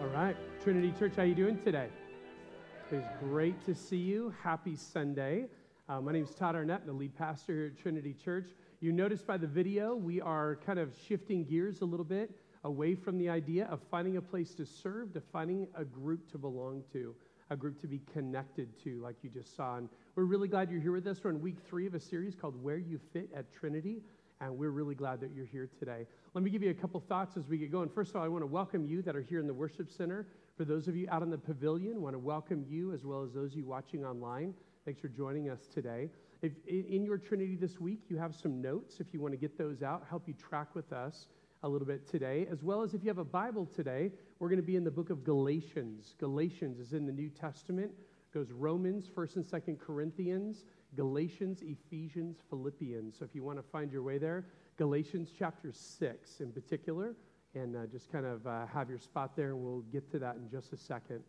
All right, Trinity Church, how you doing today? It's great to see you. Happy Sunday. Uh, my name is Todd Arnett, I'm the lead pastor here at Trinity Church. You noticed by the video, we are kind of shifting gears a little bit away from the idea of finding a place to serve to finding a group to belong to, a group to be connected to, like you just saw. And we're really glad you're here with us. We're in week three of a series called Where You Fit at Trinity, and we're really glad that you're here today. Let me give you a couple thoughts as we get going. First of all, I want to welcome you that are here in the worship center. For those of you out in the pavilion, I want to welcome you as well as those of you watching online. Thanks for joining us today. If in your Trinity this week, you have some notes, if you want to get those out, help you track with us a little bit today, as well as if you have a Bible today, we're going to be in the book of Galatians. Galatians is in the New Testament, goes Romans, 1st and 2nd Corinthians, Galatians, Ephesians, Philippians. So if you want to find your way there, Galatians chapter 6 in particular, and uh, just kind of uh, have your spot there, and we'll get to that in just a second.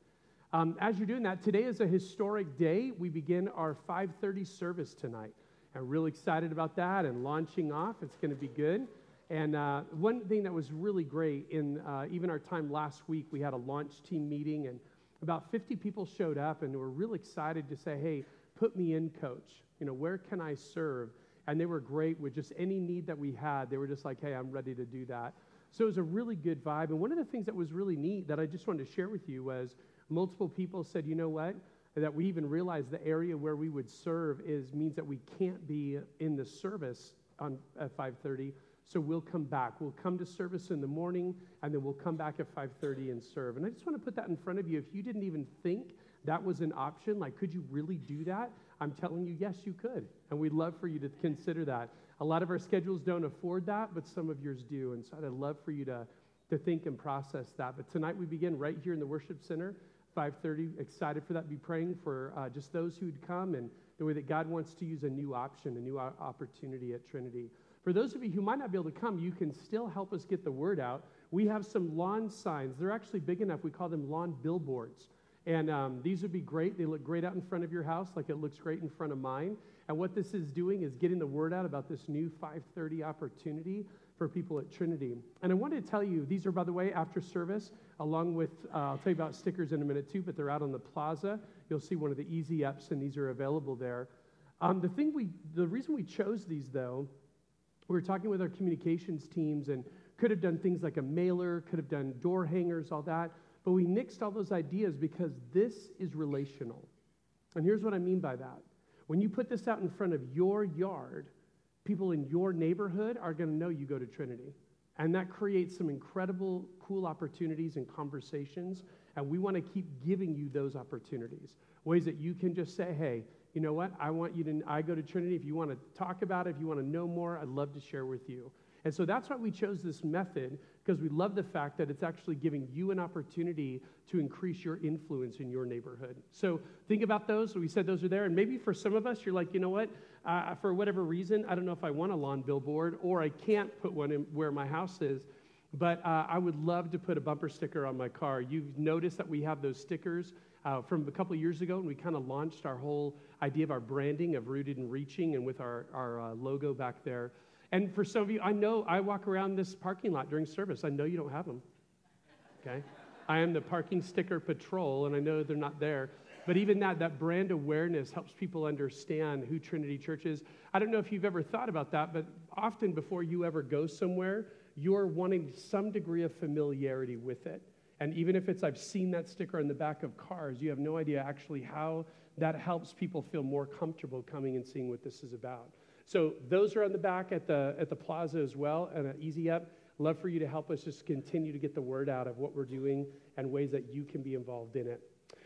Um, as you're doing that, today is a historic day. We begin our 5:30 service tonight. I'm really excited about that and launching off. It's going to be good. And uh, one thing that was really great in uh, even our time last week, we had a launch team meeting, and about 50 people showed up, and were really excited to say, "Hey, put me in, coach. You know, where can I serve?" And they were great with just any need that we had. They were just like, "Hey, I'm ready to do that." So it was a really good vibe. And one of the things that was really neat that I just wanted to share with you was multiple people said, "You know what?" That we even realized the area where we would serve is means that we can't be in the service on at 5:30 so we'll come back. We'll come to service in the morning, and then we'll come back at 5:30 and serve. And I just want to put that in front of you. If you didn't even think that was an option, like could you really do that? I'm telling you, yes, you could. And we'd love for you to consider that. A lot of our schedules don't afford that, but some of yours do. And so I'd love for you to, to think and process that. But tonight we begin right here in the worship center, 5:30. Excited for that. Be praying for uh, just those who'd come and the way that God wants to use a new option, a new opportunity at Trinity. For those of you who might not be able to come, you can still help us get the word out. We have some lawn signs. They're actually big enough. We call them lawn billboards. And um, these would be great. They look great out in front of your house, like it looks great in front of mine. And what this is doing is getting the word out about this new 530 opportunity for people at Trinity. And I wanted to tell you, these are, by the way, after service, along with, uh, I'll tell you about stickers in a minute too, but they're out on the plaza. You'll see one of the easy ups, and these are available there. Um, the thing we, the reason we chose these, though, we were talking with our communications teams and could have done things like a mailer, could have done door hangers, all that. But we nixed all those ideas because this is relational. And here's what I mean by that. When you put this out in front of your yard, people in your neighborhood are going to know you go to Trinity. And that creates some incredible, cool opportunities and conversations. And we want to keep giving you those opportunities. Ways that you can just say, hey, you know what? I want you to, I go to Trinity. If you want to talk about it, if you want to know more, I'd love to share with you. And so that's why we chose this method, because we love the fact that it's actually giving you an opportunity to increase your influence in your neighborhood. So think about those. We said those are there. And maybe for some of us, you're like, you know what? Uh, for whatever reason, I don't know if I want a lawn billboard or I can't put one in where my house is. But uh, I would love to put a bumper sticker on my car. You've noticed that we have those stickers uh, from a couple years ago, and we kind of launched our whole idea of our branding of rooted and reaching, and with our, our uh, logo back there. And for some of you, I know I walk around this parking lot during service. I know you don't have them. Okay? I am the parking sticker patrol, and I know they're not there. But even that, that brand awareness helps people understand who Trinity Church is. I don't know if you've ever thought about that, but often before you ever go somewhere, you're wanting some degree of familiarity with it. And even if it's, I've seen that sticker on the back of cars, you have no idea actually how that helps people feel more comfortable coming and seeing what this is about. So those are on the back at the, at the plaza as well, and an easy up. Love for you to help us just continue to get the word out of what we're doing and ways that you can be involved in it.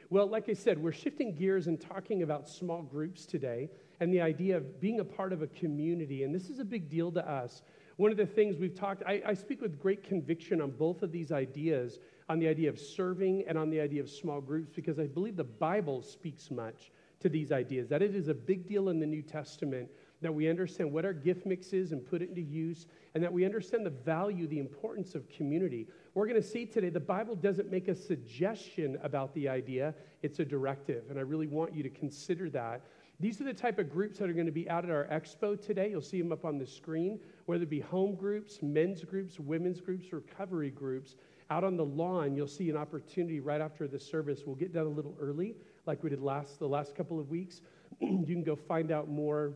Well, like I said, we're shifting gears and talking about small groups today and the idea of being a part of a community. And this is a big deal to us. One of the things we've talked, I, I speak with great conviction on both of these ideas on the idea of serving and on the idea of small groups because I believe the Bible speaks much to these ideas. That it is a big deal in the New Testament that we understand what our gift mix is and put it into use, and that we understand the value, the importance of community. We're going to see today the Bible doesn't make a suggestion about the idea, it's a directive. And I really want you to consider that. These are the type of groups that are going to be out at our expo today. You'll see them up on the screen. whether it be home groups, men's groups, women's groups, recovery groups. Out on the lawn, you'll see an opportunity right after the service. We'll get done a little early, like we did last the last couple of weeks. you can go find out more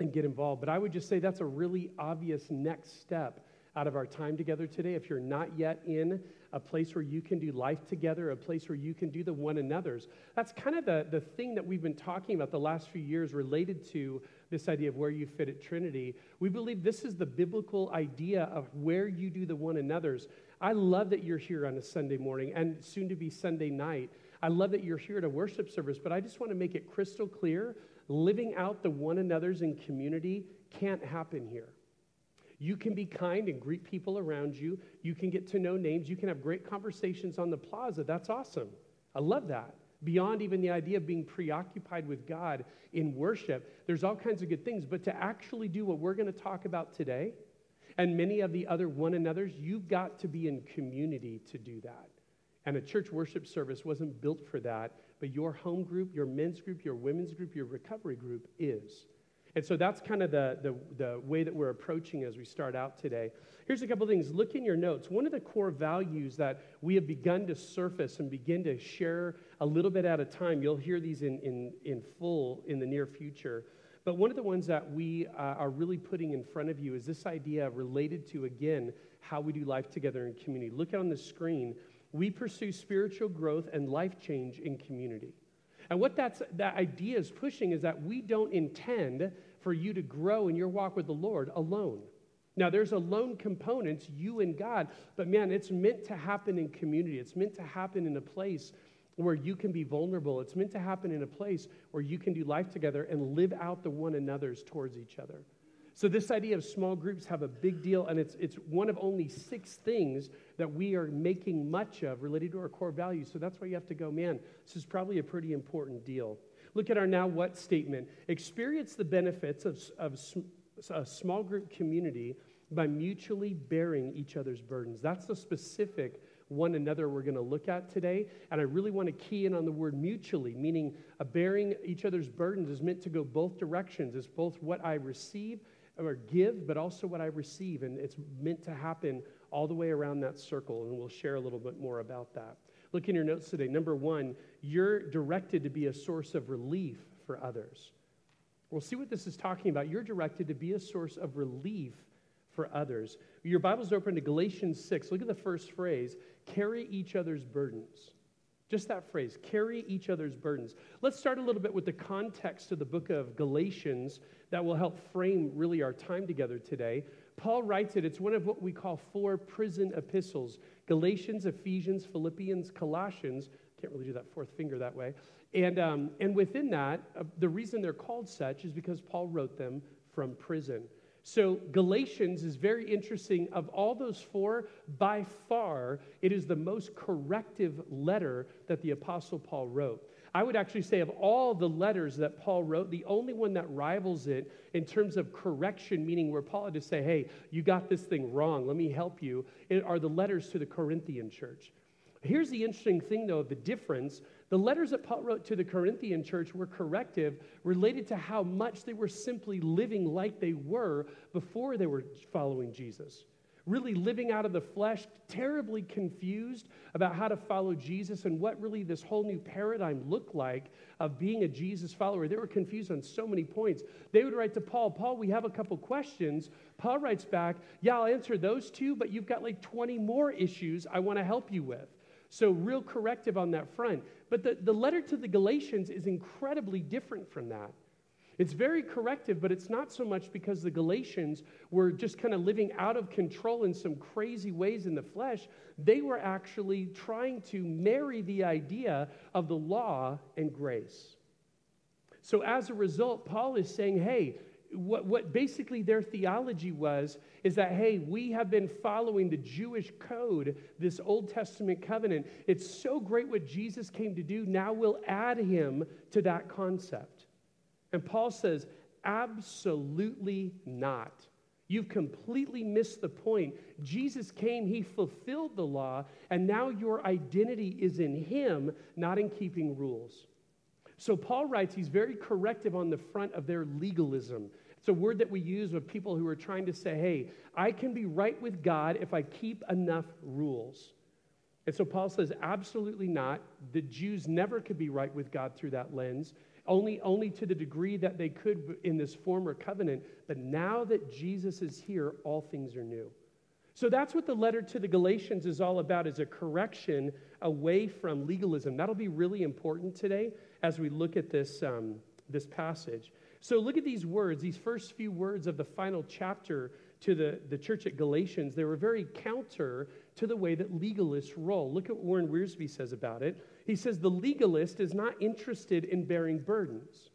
and get involved. But I would just say that's a really obvious next step out of our time together today. If you're not yet in a place where you can do life together, a place where you can do the one another's, that's kind of the, the thing that we've been talking about the last few years related to this idea of where you fit at Trinity. We believe this is the biblical idea of where you do the one another's. I love that you're here on a Sunday morning and soon to be Sunday night. I love that you're here at a worship service, but I just want to make it crystal clear living out the one another's in community can't happen here. You can be kind and greet people around you. You can get to know names. You can have great conversations on the plaza. That's awesome. I love that. Beyond even the idea of being preoccupied with God in worship, there's all kinds of good things. But to actually do what we're going to talk about today and many of the other one another's, you've got to be in community to do that. And a church worship service wasn't built for that, but your home group, your men's group, your women's group, your recovery group is. And so that's kind of the, the, the, way that we're approaching as we start out today. Here's a couple things. Look in your notes. One of the core values that we have begun to surface and begin to share a little bit at a time, you'll hear these in, in, in full in the near future. But one of the ones that we uh, are really putting in front of you is this idea related to, again, how we do life together in community. Look on the screen we pursue spiritual growth and life change in community. And what that's, that idea is pushing is that we don't intend for you to grow in your walk with the Lord alone. Now, there's a lone component, you and God, but man, it's meant to happen in community. It's meant to happen in a place where you can be vulnerable. It's meant to happen in a place where you can do life together and live out the one another's towards each other. So, this idea of small groups have a big deal, and it's, it's one of only six things that we are making much of related to our core values. So, that's why you have to go, man, this is probably a pretty important deal. Look at our now what statement. Experience the benefits of, of a small group community by mutually bearing each other's burdens. That's the specific one another we're going to look at today. And I really want to key in on the word mutually, meaning uh, bearing each other's burdens is meant to go both directions. It's both what I receive or give, but also what I receive. And it's meant to happen all the way around that circle. And we'll share a little bit more about that. Look in your notes today. Number one, you're directed to be a source of relief for others. We'll see what this is talking about. You're directed to be a source of relief for others. Your Bible's open to Galatians 6. Look at the first phrase carry each other's burdens. Just that phrase, carry each other's burdens. Let's start a little bit with the context of the book of Galatians that will help frame really our time together today. Paul writes it, it's one of what we call four prison epistles Galatians, Ephesians, Philippians, Colossians. Can't really do that fourth finger that way. And, um, and within that, uh, the reason they're called such is because Paul wrote them from prison. So, Galatians is very interesting. Of all those four, by far, it is the most corrective letter that the Apostle Paul wrote. I would actually say, of all the letters that Paul wrote, the only one that rivals it in terms of correction, meaning where Paul had to say, hey, you got this thing wrong, let me help you, are the letters to the Corinthian church. Here's the interesting thing, though, the difference. The letters that Paul wrote to the Corinthian church were corrective related to how much they were simply living like they were before they were following Jesus. Really living out of the flesh, terribly confused about how to follow Jesus and what really this whole new paradigm looked like of being a Jesus follower. They were confused on so many points. They would write to Paul, Paul, we have a couple questions. Paul writes back, Yeah, I'll answer those two, but you've got like 20 more issues I want to help you with. So, real corrective on that front. But the, the letter to the Galatians is incredibly different from that. It's very corrective, but it's not so much because the Galatians were just kind of living out of control in some crazy ways in the flesh. They were actually trying to marry the idea of the law and grace. So, as a result, Paul is saying, hey, what, what basically their theology was is that, hey, we have been following the Jewish code, this Old Testament covenant. It's so great what Jesus came to do. Now we'll add him to that concept. And Paul says, absolutely not. You've completely missed the point. Jesus came, he fulfilled the law, and now your identity is in him, not in keeping rules. So Paul writes, he's very corrective on the front of their legalism It's a word that we use with people who are trying to say, hey, I can be right with God if I keep enough rules. And so Paul says, absolutely not. The Jews never could be right with God through that lens, only, only to the degree that they could in this former covenant. But now that Jesus is here, all things are new. So that's what the letter to the Galatians is all about, is a correction away from legalism. That'll be really important today as we look at this, um, this passage. So look at these words, these first few words of the final chapter to the, the church at Galatians. They were very counter to the way that legalists roll. Look at what Warren Wiersbe says about it. He says, The legalist is not interested in bearing burdens.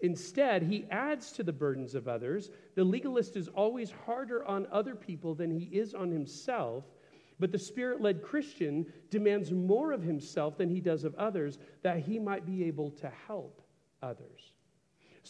Instead, he adds to the burdens of others. The legalist is always harder on other people than he is on himself. But the spirit led Christian demands more of himself than he does of others that he might be able to help others.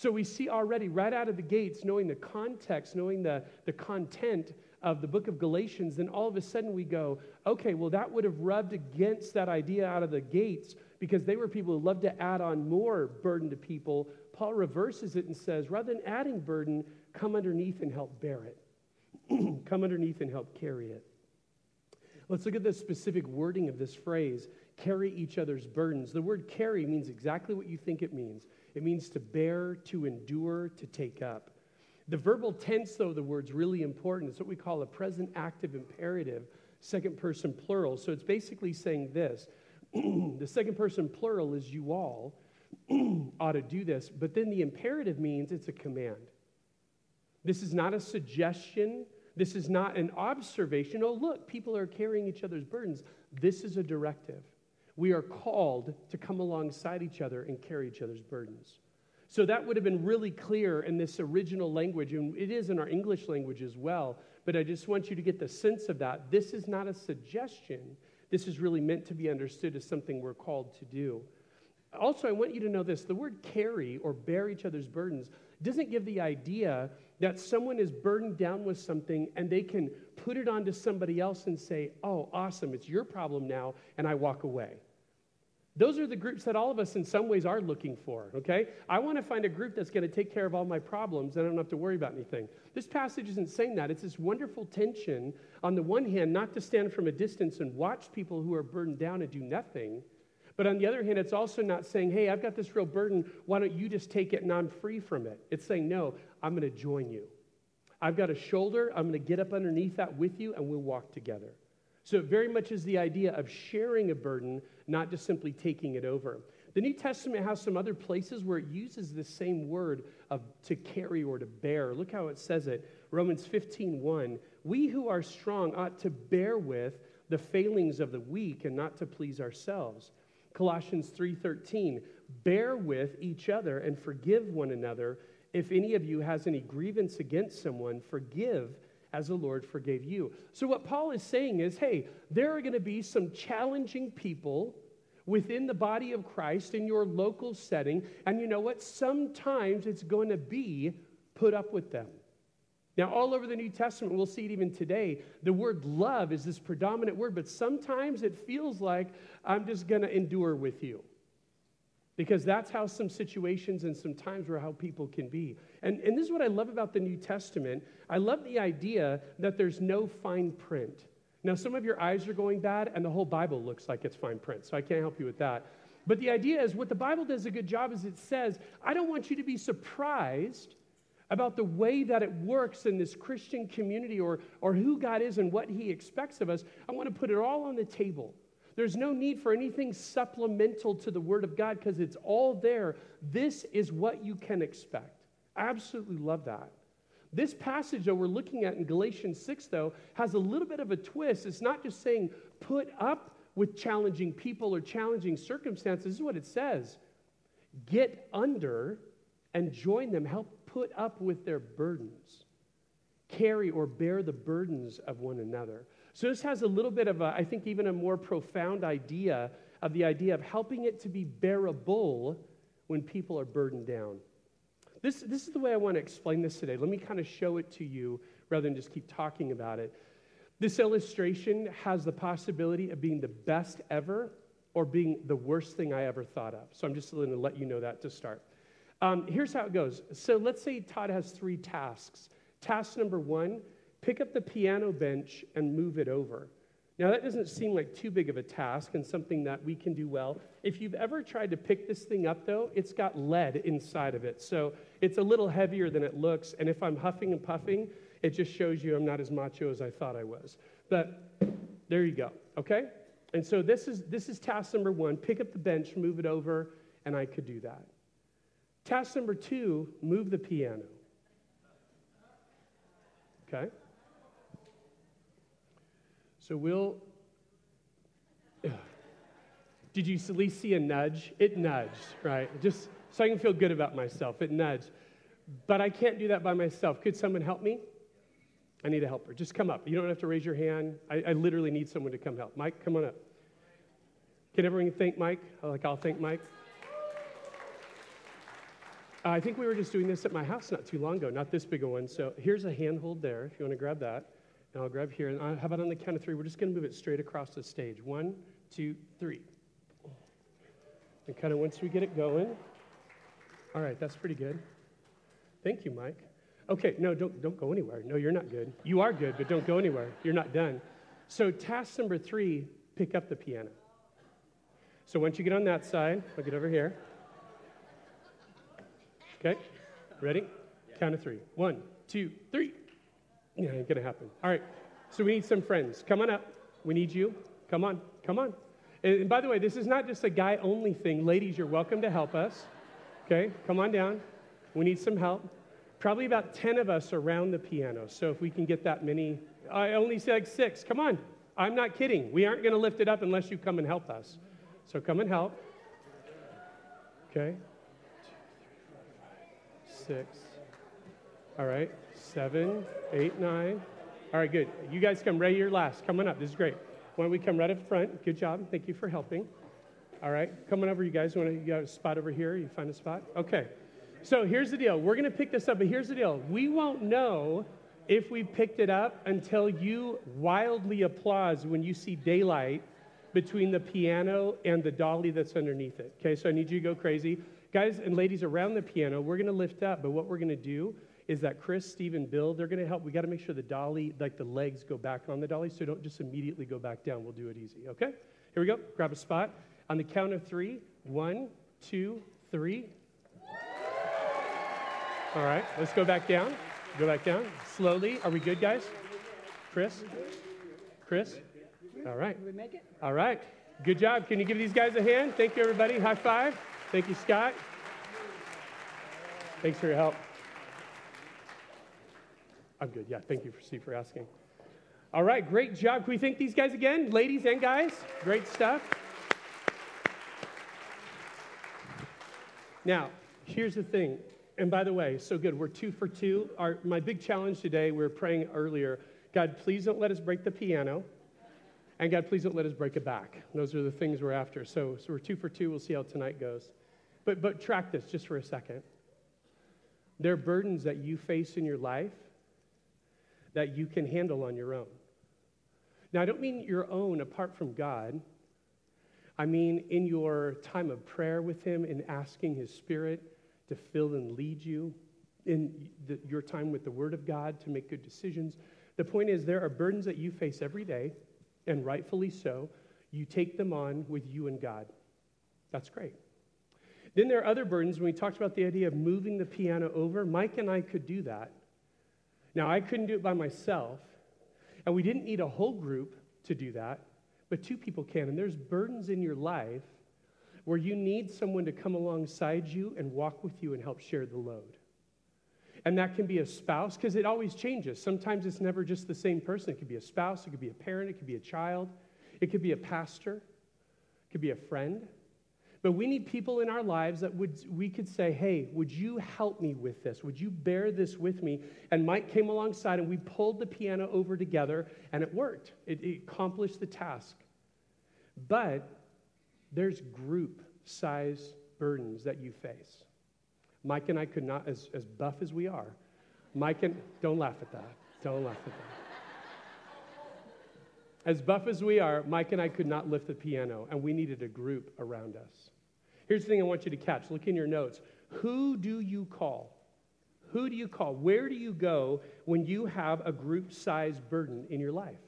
So we see already, right out of the gates, knowing the context, knowing the, the content of the book of Galatians, then all of a sudden we go, okay, well, that would have rubbed against that idea out of the gates because they were people who loved to add on more burden to people. Paul reverses it and says, rather than adding burden, come underneath and help bear it. come underneath and help carry it. Let's look at the specific wording of this phrase carry each other's burdens. The word carry means exactly what you think it means it means to bear, to endure, to take up. The verbal tense, though, the word's really important. It's what we call a present active imperative, second person plural. So it's basically saying this the second person plural is you all ought to do this, but then the imperative means it's a command. This is not a suggestion. This is not an observation. Oh, look, people are carrying each other's burdens. This is a directive. We are called to come alongside each other and carry each other's burdens. So that would have been really clear in this original language, and it is in our English language as well. But I just want you to get the sense of that. This is not a suggestion, this is really meant to be understood as something we're called to do. Also, I want you to know this the word carry or bear each other's burdens doesn't give the idea that someone is burdened down with something and they can put it onto somebody else and say, Oh, awesome, it's your problem now, and I walk away. Those are the groups that all of us, in some ways, are looking for, okay? I want to find a group that's going to take care of all my problems and I don't have to worry about anything. This passage isn't saying that. It's this wonderful tension, on the one hand, not to stand from a distance and watch people who are burdened down and do nothing. But on the other hand, it's also not saying, hey, I've got this real burden. Why don't you just take it and I'm free from it? It's saying, no, I'm going to join you. I've got a shoulder. I'm going to get up underneath that with you and we'll walk together. So it very much is the idea of sharing a burden, not just simply taking it over. The New Testament has some other places where it uses the same word of to carry or to bear. Look how it says it. Romans 15, 1. We who are strong ought to bear with the failings of the weak and not to please ourselves. Colossians 3:13 Bear with each other and forgive one another. If any of you has any grievance against someone, forgive as the Lord forgave you. So, what Paul is saying is hey, there are going to be some challenging people within the body of Christ in your local setting. And you know what? Sometimes it's going to be put up with them. Now, all over the New Testament, we'll see it even today, the word love is this predominant word, but sometimes it feels like I'm just going to endure with you. Because that's how some situations and some times where how people can be. And, and this is what I love about the New Testament. I love the idea that there's no fine print. Now, some of your eyes are going bad, and the whole Bible looks like it's fine print, so I can't help you with that. But the idea is what the Bible does a good job is it says, I don't want you to be surprised about the way that it works in this Christian community or, or who God is and what He expects of us. I want to put it all on the table. There's no need for anything supplemental to the Word of God because it's all there. This is what you can expect. Absolutely love that. This passage that we're looking at in Galatians 6, though, has a little bit of a twist. It's not just saying put up with challenging people or challenging circumstances. This is what it says get under and join them, help put up with their burdens, carry or bear the burdens of one another. So this has a little bit of a, I think, even a more profound idea of the idea of helping it to be bearable when people are burdened down. This, this is the way I want to explain this today. Let me kind of show it to you rather than just keep talking about it. This illustration has the possibility of being the best ever or being the worst thing I ever thought of. So I'm just going to let you know that to start. Um, here's how it goes. So let's say Todd has three tasks. Task number one pick up the piano bench and move it over. Now, that doesn't seem like too big of a task and something that we can do well. If you've ever tried to pick this thing up, though, it's got lead inside of it. So it's a little heavier than it looks. And if I'm huffing and puffing, it just shows you I'm not as macho as I thought I was. But there you go, okay? And so this is, this is task number one pick up the bench, move it over, and I could do that. Task number two move the piano. Okay? So we'll. Did you at least see a nudge? It nudged, right? Just so I can feel good about myself. It nudged. But I can't do that by myself. Could someone help me? I need a helper. Just come up. You don't have to raise your hand. I, I literally need someone to come help. Mike, come on up. Can everyone thank Mike? Like, I'll thank Mike. Uh, I think we were just doing this at my house not too long ago, not this big a one. So here's a handhold there if you want to grab that. And I'll grab here. And uh, how about on the count of three? We're just going to move it straight across the stage. One, two, three. And kind of once we get it going. All right, that's pretty good. Thank you, Mike. Okay, no, don't, don't go anywhere. No, you're not good. You are good, but don't go anywhere. You're not done. So, task number three pick up the piano. So, once you get on that side, I'll get over here. Okay, ready? Count of three. One, two, three. Yeah, ain't gonna happen. All right, so we need some friends. Come on up. We need you. Come on, come on. And by the way, this is not just a guy only thing. Ladies, you're welcome to help us. Okay, come on down. We need some help probably about 10 of us around the piano. So if we can get that many, I only say like six. Come on. I'm not kidding. We aren't going to lift it up unless you come and help us. So come and help. Okay. Six. All right. Seven, eight, nine. All right, good. You guys come right here last. Coming up. This is great. Why don't we come right up front? Good job. Thank you for helping. All right. Coming over, you guys. Want to, you got a spot over here? You find a spot? Okay. So here's the deal. We're going to pick this up, but here's the deal. We won't know if we picked it up until you wildly applause when you see daylight between the piano and the dolly that's underneath it. Okay, so I need you to go crazy. Guys and ladies around the piano, we're going to lift up, but what we're going to do is that Chris, Steve, and Bill, they're going to help. We got to make sure the dolly, like the legs go back on the dolly, so don't just immediately go back down. We'll do it easy, okay? Here we go. Grab a spot. On the count of three. One, two, three. All right, let's go back down. Go back down. Slowly. Are we good, guys? Chris? Chris? All right. All right. Good job. Can you give these guys a hand? Thank you, everybody. High five. Thank you, Scott. Thanks for your help. I'm good. Yeah, thank you, for Steve, for asking. All right, great job. Can we thank these guys again, ladies and guys? Great stuff. Now, here's the thing and by the way, so good. We're two for two. Our, my big challenge today, we were praying earlier God, please don't let us break the piano. And God, please don't let us break a back. Those are the things we're after. So, so we're two for two. We'll see how tonight goes. But, but track this just for a second. There are burdens that you face in your life that you can handle on your own. Now, I don't mean your own apart from God. I mean in your time of prayer with Him, in asking His Spirit to fill and lead you in the, your time with the Word of God to make good decisions. The point is, there are burdens that you face every day, and rightfully so. You take them on with you and God. That's great. Then there are other burdens. When we talked about the idea of moving the piano over, Mike and I could do that. Now, I couldn't do it by myself, and we didn't need a whole group to do that, but two people can. And there's burdens in your life where you need someone to come alongside you and walk with you and help share the load. And that can be a spouse, because it always changes. Sometimes it's never just the same person. It could be a spouse, it could be a parent, it could be a child, it could be a pastor, it could be a friend. But we need people in our lives that would, we could say, hey, would you help me with this? Would you bear this with me? And Mike came alongside and we pulled the piano over together and it worked. It, it accomplished the task. But there's group size burdens that you face. Mike and I could not, as, as buff as we are, Mike and, don't laugh at that. Don't laugh at that. As buff as we are, Mike and I could not lift the piano, and we needed a group around us. Here's the thing I want you to catch. Look in your notes. Who do you call? Who do you call? Where do you go when you have a group size burden in your life?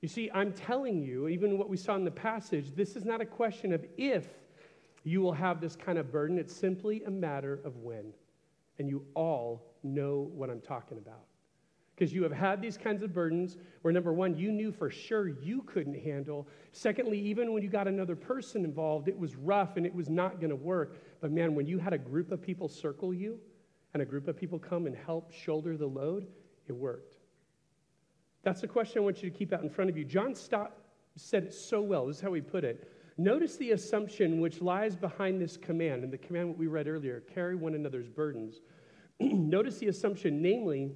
You see, I'm telling you, even what we saw in the passage, this is not a question of if you will have this kind of burden. It's simply a matter of when. And you all know what I'm talking about. Because you have had these kinds of burdens where, number one, you knew for sure you couldn't handle. Secondly, even when you got another person involved, it was rough and it was not going to work. But man, when you had a group of people circle you and a group of people come and help shoulder the load, it worked. That's the question I want you to keep out in front of you. John Stott said it so well. This is how he put it. Notice the assumption which lies behind this command, and the commandment we read earlier carry one another's burdens. Notice the assumption, namely,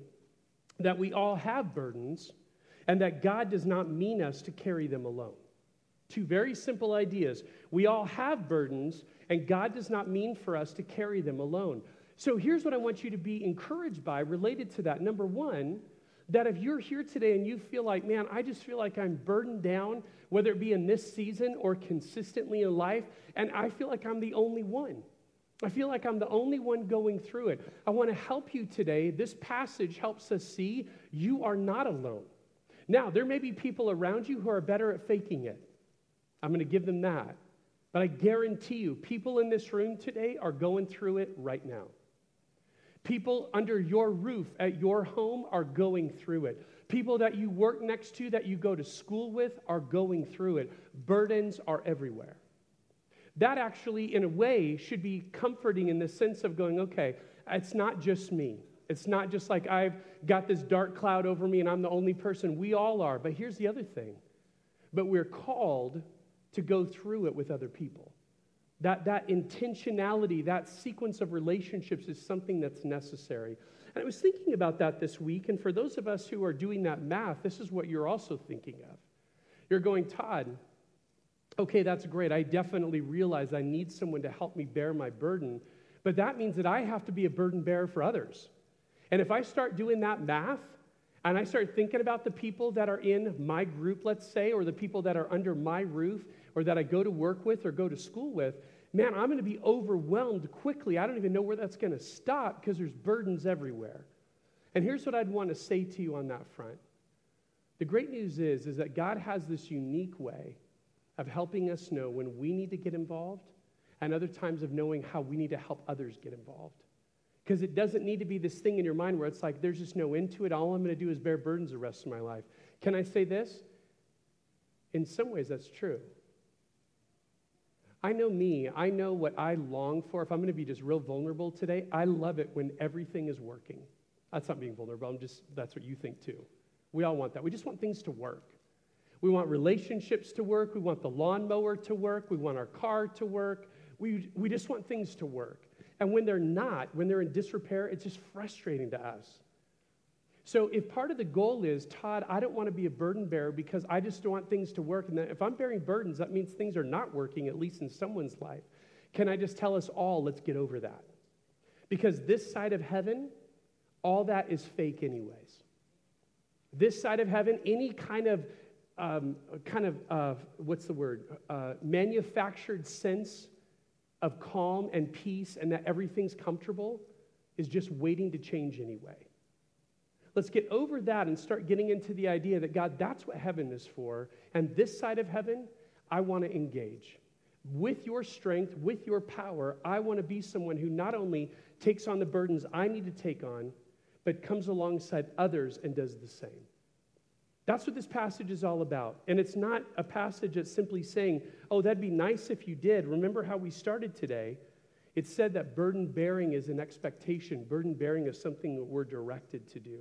that we all have burdens and that God does not mean us to carry them alone. Two very simple ideas. We all have burdens, and God does not mean for us to carry them alone. So here's what I want you to be encouraged by related to that. Number one, that if you're here today and you feel like, man, I just feel like I'm burdened down, whether it be in this season or consistently in life, and I feel like I'm the only one. I feel like I'm the only one going through it. I want to help you today. This passage helps us see you are not alone. Now, there may be people around you who are better at faking it. I'm going to give them that. But I guarantee you, people in this room today are going through it right now. People under your roof at your home are going through it. People that you work next to, that you go to school with, are going through it. Burdens are everywhere. That actually, in a way, should be comforting in the sense of going, okay, it's not just me. It's not just like I've got this dark cloud over me and I'm the only person. We all are. But here's the other thing. But we're called to go through it with other people. That, that intentionality, that sequence of relationships is something that's necessary. And I was thinking about that this week, and for those of us who are doing that math, this is what you're also thinking of. You're going, Todd, okay, that's great. I definitely realize I need someone to help me bear my burden, but that means that I have to be a burden bearer for others. And if I start doing that math, and I start thinking about the people that are in my group, let's say, or the people that are under my roof, or that I go to work with or go to school with, man, I'm going to be overwhelmed quickly. I don't even know where that's going to stop because there's burdens everywhere. And here's what I'd want to say to you on that front. The great news is, is that God has this unique way of helping us know when we need to get involved and other times of knowing how we need to help others get involved. Because it doesn't need to be this thing in your mind where it's like, there's just no end to it. All I'm going to do is bear burdens the rest of my life. Can I say this? In some ways, that's true. I know me. I know what I long for. If I'm going to be just real vulnerable today, I love it when everything is working. That's not being vulnerable. I'm just, that's what you think too. We all want that. We just want things to work. We want relationships to work. We want the lawnmower to work. We want our car to work. We, we just want things to work. And when they're not, when they're in disrepair, it's just frustrating to us. So if part of the goal is, Todd, I don't want to be a burden bearer because I just don't want things to work, and if I'm bearing burdens, that means things are not working, at least in someone's life. Can I just tell us all, let's get over that? Because this side of heaven, all that is fake, anyways. This side of heaven, any kind of um, kind of uh, what's the word uh, manufactured sense of calm and peace and that everything's comfortable is just waiting to change anyway. Let's get over that and start getting into the idea that God, that's what heaven is for. And this side of heaven, I want to engage. With your strength, with your power, I want to be someone who not only takes on the burdens I need to take on, but comes alongside others and does the same. That's what this passage is all about. And it's not a passage that's simply saying, oh, that'd be nice if you did. Remember how we started today? It said that burden bearing is an expectation, burden bearing is something that we're directed to do.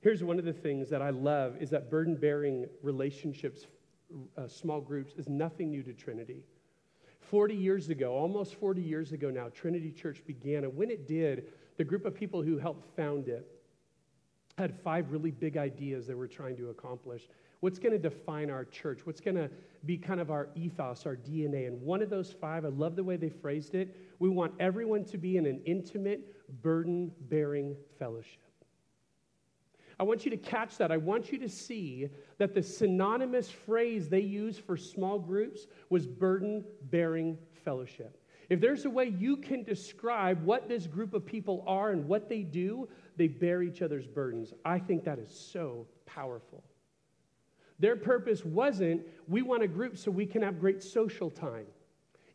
Here's one of the things that I love is that burden bearing relationships, uh, small groups, is nothing new to Trinity. 40 years ago, almost 40 years ago now, Trinity Church began. And when it did, the group of people who helped found it had five really big ideas they were trying to accomplish. What's going to define our church? What's going to be kind of our ethos, our DNA? And one of those five, I love the way they phrased it. We want everyone to be in an intimate, burden bearing fellowship. I want you to catch that. I want you to see that the synonymous phrase they used for small groups was burden bearing fellowship. If there's a way you can describe what this group of people are and what they do, they bear each other's burdens. I think that is so powerful. Their purpose wasn't, we want a group so we can have great social time,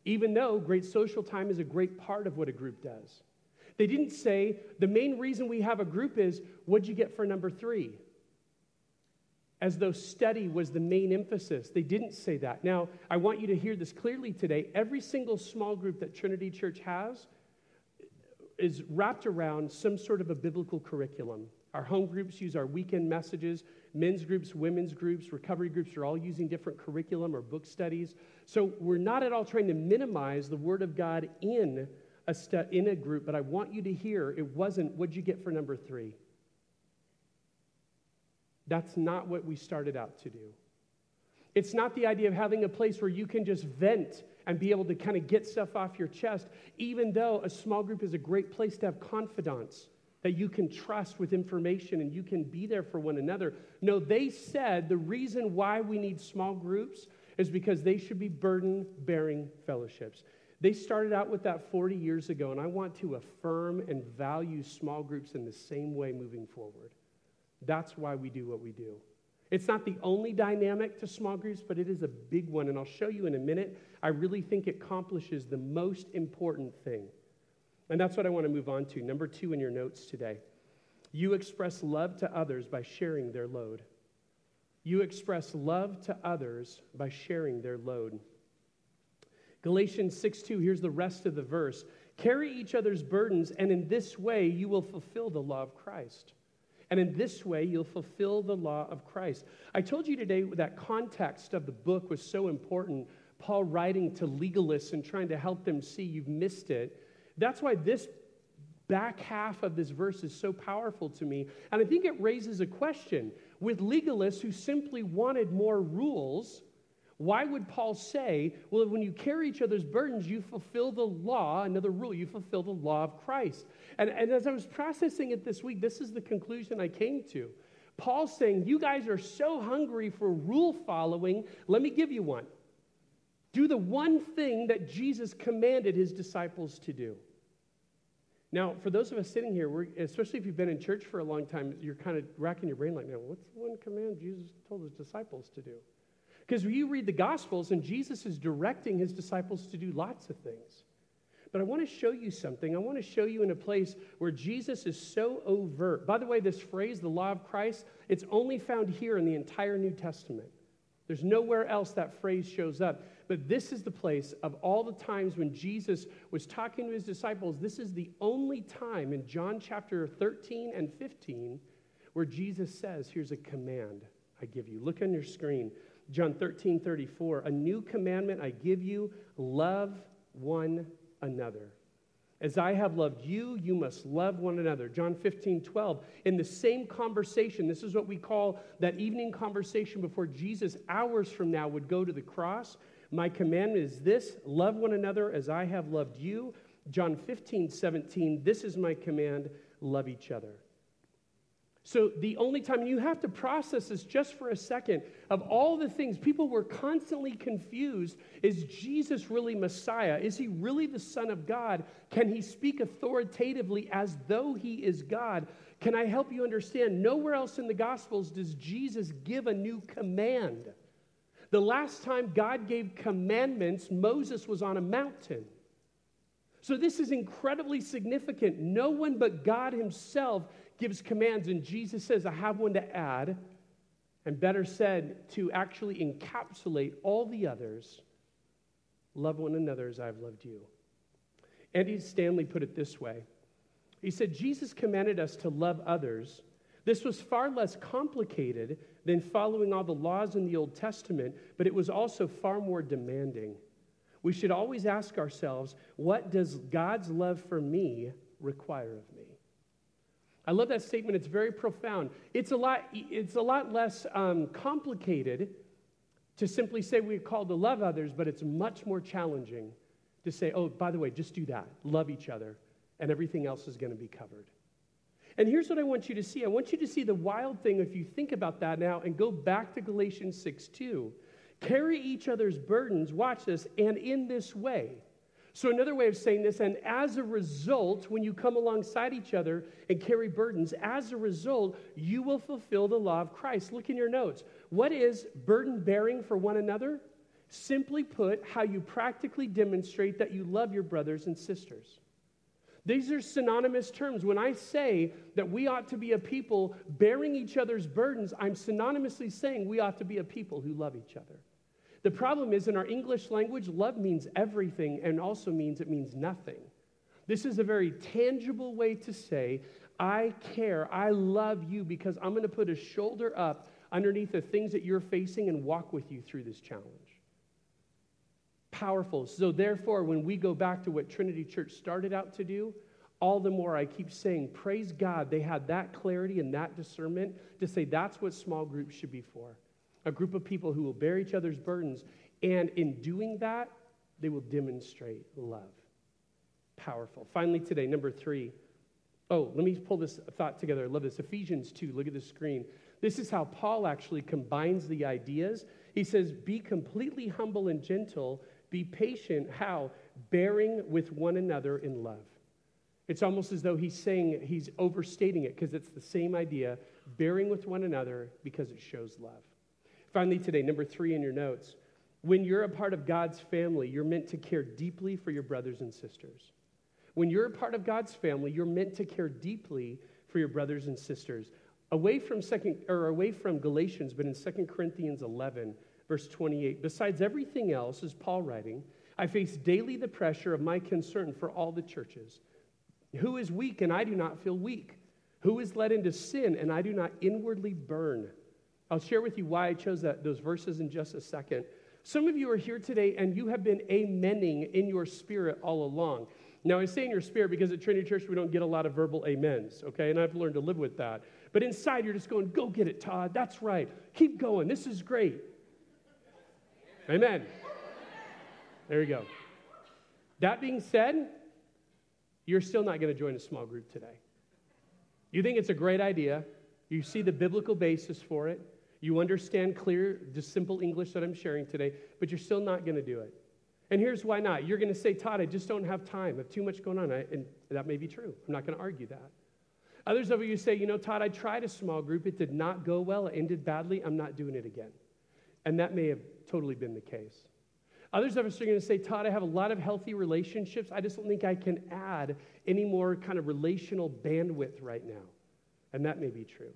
even though great social time is a great part of what a group does. They didn't say, the main reason we have a group is, what'd you get for number three? As though study was the main emphasis. They didn't say that. Now, I want you to hear this clearly today. Every single small group that Trinity Church has is wrapped around some sort of a biblical curriculum. Our home groups use our weekend messages. Men's groups, women's groups, recovery groups are all using different curriculum or book studies. So we're not at all trying to minimize the Word of God in a, stu- in a group, but I want you to hear it wasn't, what'd you get for number three? That's not what we started out to do. It's not the idea of having a place where you can just vent and be able to kind of get stuff off your chest, even though a small group is a great place to have confidants that you can trust with information and you can be there for one another. No, they said the reason why we need small groups is because they should be burden bearing fellowships. They started out with that 40 years ago, and I want to affirm and value small groups in the same way moving forward. That's why we do what we do. It's not the only dynamic to small groups, but it is a big one, and I'll show you in a minute. I really think it accomplishes the most important thing. And that's what I want to move on to. Number two in your notes today. You express love to others by sharing their load. You express love to others by sharing their load. Galatians 6 2, here's the rest of the verse. Carry each other's burdens, and in this way you will fulfill the law of Christ. And in this way, you'll fulfill the law of Christ. I told you today that context of the book was so important. Paul writing to legalists and trying to help them see you've missed it. That's why this back half of this verse is so powerful to me. And I think it raises a question. With legalists who simply wanted more rules, why would Paul say, well, when you carry each other's burdens, you fulfill the law, another rule, you fulfill the law of Christ? And, and as I was processing it this week, this is the conclusion I came to. Paul's saying, You guys are so hungry for rule following, let me give you one. Do the one thing that Jesus commanded his disciples to do. Now, for those of us sitting here, especially if you've been in church for a long time, you're kind of racking your brain like, now, what's the one command Jesus told his disciples to do? Because you read the Gospels, and Jesus is directing his disciples to do lots of things. But I want to show you something. I want to show you in a place where Jesus is so overt. By the way, this phrase, the law of Christ, it's only found here in the entire New Testament. There's nowhere else that phrase shows up. But this is the place of all the times when Jesus was talking to his disciples. This is the only time in John chapter 13 and 15 where Jesus says, Here's a command I give you. Look on your screen. John 13, 34. A new commandment I give you love one another. As I have loved you, you must love one another. John 15, 12. In the same conversation, this is what we call that evening conversation before Jesus, hours from now, would go to the cross. My commandment is this love one another as I have loved you. John 15, 17. This is my command love each other. So, the only time, you have to process this just for a second, of all the things people were constantly confused is Jesus really Messiah? Is he really the Son of God? Can he speak authoritatively as though he is God? Can I help you understand? Nowhere else in the Gospels does Jesus give a new command. The last time God gave commandments, Moses was on a mountain. So, this is incredibly significant. No one but God Himself gives commands, and Jesus says, I have one to add, and better said, to actually encapsulate all the others. Love one another as I've loved you. Andy Stanley put it this way He said, Jesus commanded us to love others. This was far less complicated than following all the laws in the Old Testament, but it was also far more demanding. We should always ask ourselves, what does God's love for me require of me? I love that statement. It's very profound. It's a lot, it's a lot less um, complicated to simply say we're called to love others, but it's much more challenging to say, oh, by the way, just do that. Love each other, and everything else is going to be covered. And here's what I want you to see I want you to see the wild thing if you think about that now and go back to Galatians 6 2. Carry each other's burdens, watch this, and in this way. So, another way of saying this, and as a result, when you come alongside each other and carry burdens, as a result, you will fulfill the law of Christ. Look in your notes. What is burden bearing for one another? Simply put, how you practically demonstrate that you love your brothers and sisters. These are synonymous terms. When I say that we ought to be a people bearing each other's burdens, I'm synonymously saying we ought to be a people who love each other. The problem is in our English language, love means everything and also means it means nothing. This is a very tangible way to say, I care, I love you because I'm going to put a shoulder up underneath the things that you're facing and walk with you through this challenge. Powerful. So, therefore, when we go back to what Trinity Church started out to do, all the more I keep saying, praise God, they had that clarity and that discernment to say that's what small groups should be for a group of people who will bear each other's burdens. And in doing that, they will demonstrate love. Powerful. Finally, today, number three. Oh, let me pull this thought together. I love this. Ephesians 2, look at the screen. This is how Paul actually combines the ideas. He says, Be completely humble and gentle, be patient. How? Bearing with one another in love. It's almost as though he's saying, he's overstating it because it's the same idea bearing with one another because it shows love. Finally, today, number three in your notes. When you're a part of God's family, you're meant to care deeply for your brothers and sisters. When you're a part of God's family, you're meant to care deeply for your brothers and sisters. Away from second or away from Galatians, but in 2 Corinthians 11, verse 28. Besides everything else, is Paul writing, I face daily the pressure of my concern for all the churches. Who is weak and I do not feel weak? Who is led into sin and I do not inwardly burn? I'll share with you why I chose that, those verses in just a second. Some of you are here today and you have been amening in your spirit all along. Now, I say in your spirit because at Trinity Church we don't get a lot of verbal amens, okay? And I've learned to live with that. But inside you're just going, go get it, Todd. That's right. Keep going. This is great. Amen. Amen. There you go. That being said, you're still not going to join a small group today. You think it's a great idea, you see the biblical basis for it, you understand clear, just simple English that I'm sharing today, but you're still not going to do it. And here's why not. You're going to say, Todd, I just don't have time. I have too much going on. And that may be true. I'm not going to argue that. Others of you say, you know, Todd, I tried a small group. It did not go well. It ended badly. I'm not doing it again. And that may have totally been the case. Others of us are going to say, Todd, I have a lot of healthy relationships. I just don't think I can add any more kind of relational bandwidth right now. And that may be true.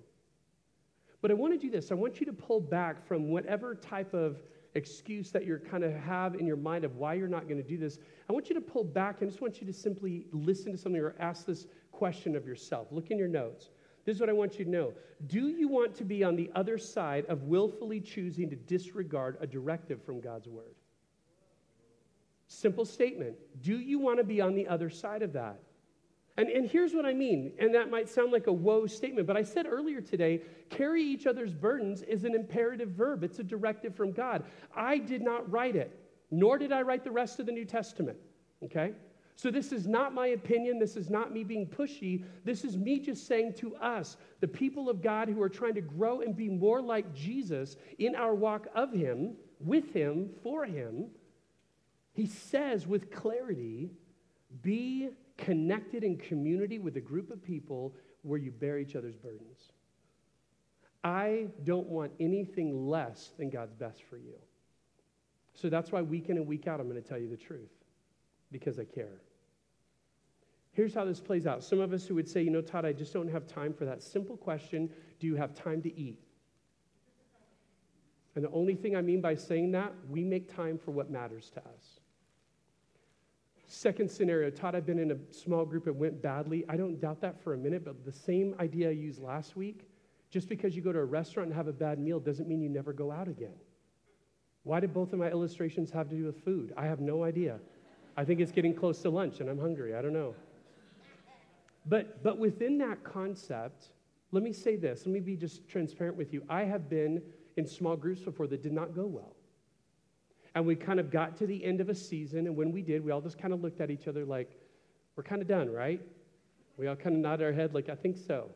But I want to do this. I want you to pull back from whatever type of excuse that you're kind of have in your mind of why you're not going to do this. I want you to pull back and just want you to simply listen to something or ask this question of yourself. Look in your notes. This is what I want you to know. Do you want to be on the other side of willfully choosing to disregard a directive from God's word? Simple statement. Do you want to be on the other side of that? And, and here's what I mean, and that might sound like a woe statement, but I said earlier today carry each other's burdens is an imperative verb, it's a directive from God. I did not write it, nor did I write the rest of the New Testament, okay? So this is not my opinion, this is not me being pushy, this is me just saying to us, the people of God who are trying to grow and be more like Jesus in our walk of Him, with Him, for Him. He says with clarity, be connected in community with a group of people where you bear each other's burdens. I don't want anything less than God's best for you. So that's why week in and week out, I'm going to tell you the truth because I care. Here's how this plays out. Some of us who would say, you know, Todd, I just don't have time for that simple question do you have time to eat? And the only thing I mean by saying that, we make time for what matters to us. Second scenario, Todd, I've been in a small group, it went badly. I don't doubt that for a minute, but the same idea I used last week just because you go to a restaurant and have a bad meal doesn't mean you never go out again. Why did both of my illustrations have to do with food? I have no idea. I think it's getting close to lunch and I'm hungry. I don't know. But, but within that concept, let me say this. Let me be just transparent with you. I have been in small groups before that did not go well. And we kind of got to the end of a season, and when we did, we all just kind of looked at each other like, we're kind of done, right? We all kind of nodded our head like, I think so.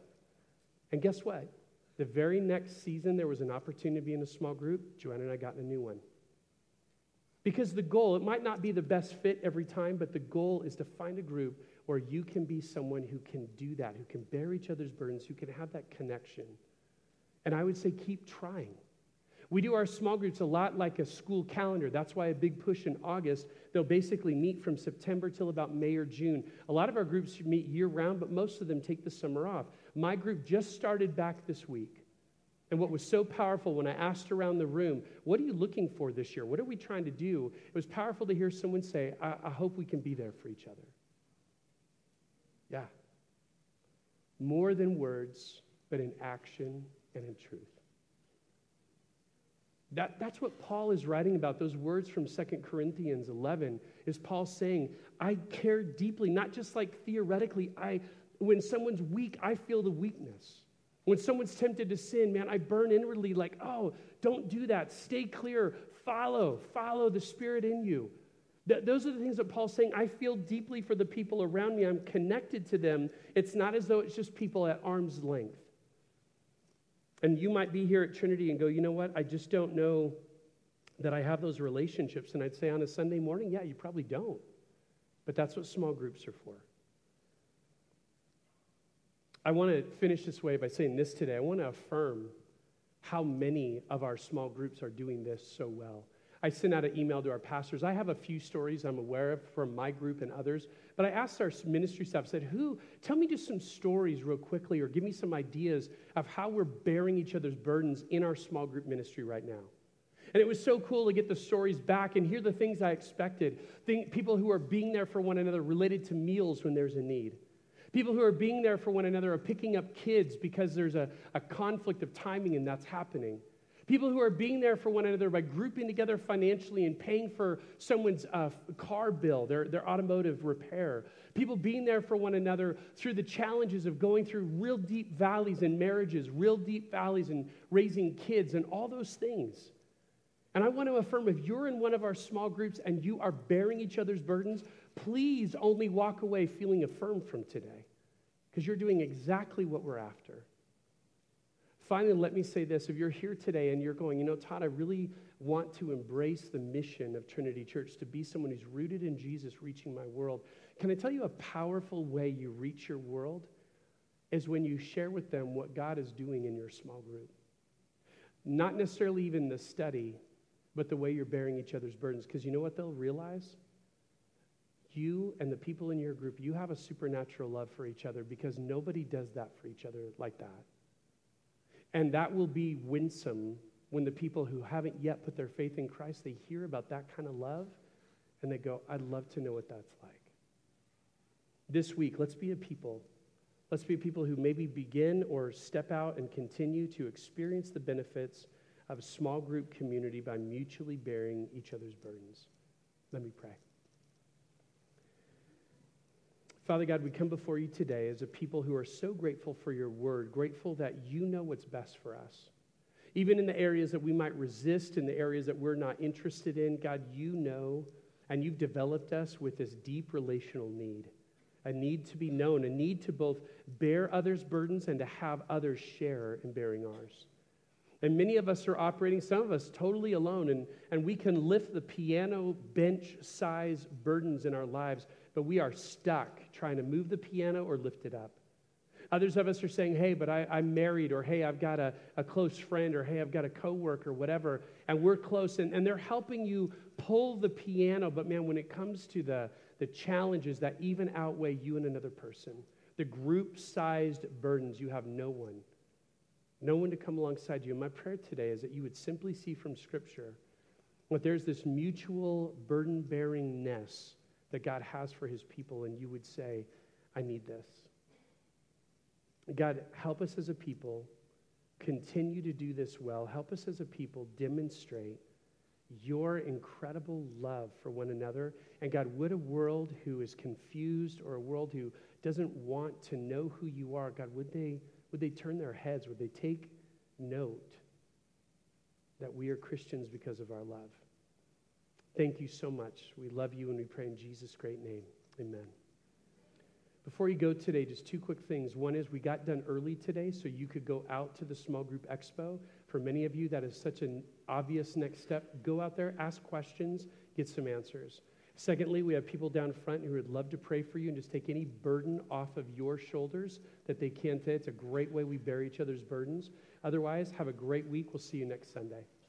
And guess what? The very next season, there was an opportunity to be in a small group. Joanna and I got in a new one. Because the goal, it might not be the best fit every time, but the goal is to find a group where you can be someone who can do that, who can bear each other's burdens, who can have that connection. And I would say keep trying. We do our small groups a lot like a school calendar. That's why a big push in August. They'll basically meet from September till about May or June. A lot of our groups meet year round, but most of them take the summer off. My group just started back this week. And what was so powerful when I asked around the room, what are you looking for this year? What are we trying to do? It was powerful to hear someone say, I, I hope we can be there for each other. Yeah. More than words, but in action and in truth. That, that's what Paul is writing about. Those words from 2 Corinthians 11 is Paul saying, I care deeply, not just like theoretically. I, when someone's weak, I feel the weakness. When someone's tempted to sin, man, I burn inwardly like, oh, don't do that. Stay clear. Follow. Follow the Spirit in you. Th- those are the things that Paul's saying. I feel deeply for the people around me. I'm connected to them. It's not as though it's just people at arm's length. And you might be here at Trinity and go, you know what? I just don't know that I have those relationships. And I'd say on a Sunday morning, yeah, you probably don't. But that's what small groups are for. I want to finish this way by saying this today. I want to affirm how many of our small groups are doing this so well. I sent out an email to our pastors. I have a few stories I'm aware of from my group and others, but I asked our ministry staff, said, Who, tell me just some stories real quickly or give me some ideas of how we're bearing each other's burdens in our small group ministry right now. And it was so cool to get the stories back and hear the things I expected. Think, people who are being there for one another related to meals when there's a need. People who are being there for one another are picking up kids because there's a, a conflict of timing and that's happening. People who are being there for one another by grouping together financially and paying for someone's uh, car bill, their, their automotive repair. People being there for one another through the challenges of going through real deep valleys in marriages, real deep valleys in raising kids, and all those things. And I want to affirm if you're in one of our small groups and you are bearing each other's burdens, please only walk away feeling affirmed from today because you're doing exactly what we're after. Finally, let me say this. If you're here today and you're going, you know, Todd, I really want to embrace the mission of Trinity Church to be someone who's rooted in Jesus, reaching my world, can I tell you a powerful way you reach your world is when you share with them what God is doing in your small group? Not necessarily even the study, but the way you're bearing each other's burdens. Because you know what they'll realize? You and the people in your group, you have a supernatural love for each other because nobody does that for each other like that. And that will be winsome when the people who haven't yet put their faith in Christ, they hear about that kind of love and they go, I'd love to know what that's like. This week, let's be a people. Let's be a people who maybe begin or step out and continue to experience the benefits of a small group community by mutually bearing each other's burdens. Let me pray. Father God, we come before you today as a people who are so grateful for your word, grateful that you know what's best for us. Even in the areas that we might resist, in the areas that we're not interested in, God, you know, and you've developed us with this deep relational need a need to be known, a need to both bear others' burdens and to have others share in bearing ours. And many of us are operating, some of us totally alone, and, and we can lift the piano bench size burdens in our lives but we are stuck trying to move the piano or lift it up. Others of us are saying, hey, but I, am married, or hey, I've got a, a close friend, or hey, I've got a coworker, whatever, and we're close, and, and they're helping you pull the piano. But man, when it comes to the, the challenges that even outweigh you and another person, the group sized burdens, you have no one, no one to come alongside you. And my prayer today is that you would simply see from Scripture that there's this mutual burden bearingness that God has for his people, and you would say, I need this. God, help us as a people continue to do this well. Help us as a people demonstrate your incredible love for one another. And God, would a world who is confused or a world who doesn't want to know who you are, God, would they, would they turn their heads? Would they take note that we are Christians because of our love? Thank you so much. We love you and we pray in Jesus' great name. Amen. Before you go today, just two quick things. One is we got done early today, so you could go out to the small group expo. For many of you, that is such an obvious next step. Go out there, ask questions, get some answers. Secondly, we have people down front who would love to pray for you and just take any burden off of your shoulders that they can today. It's a great way we bear each other's burdens. Otherwise, have a great week. We'll see you next Sunday.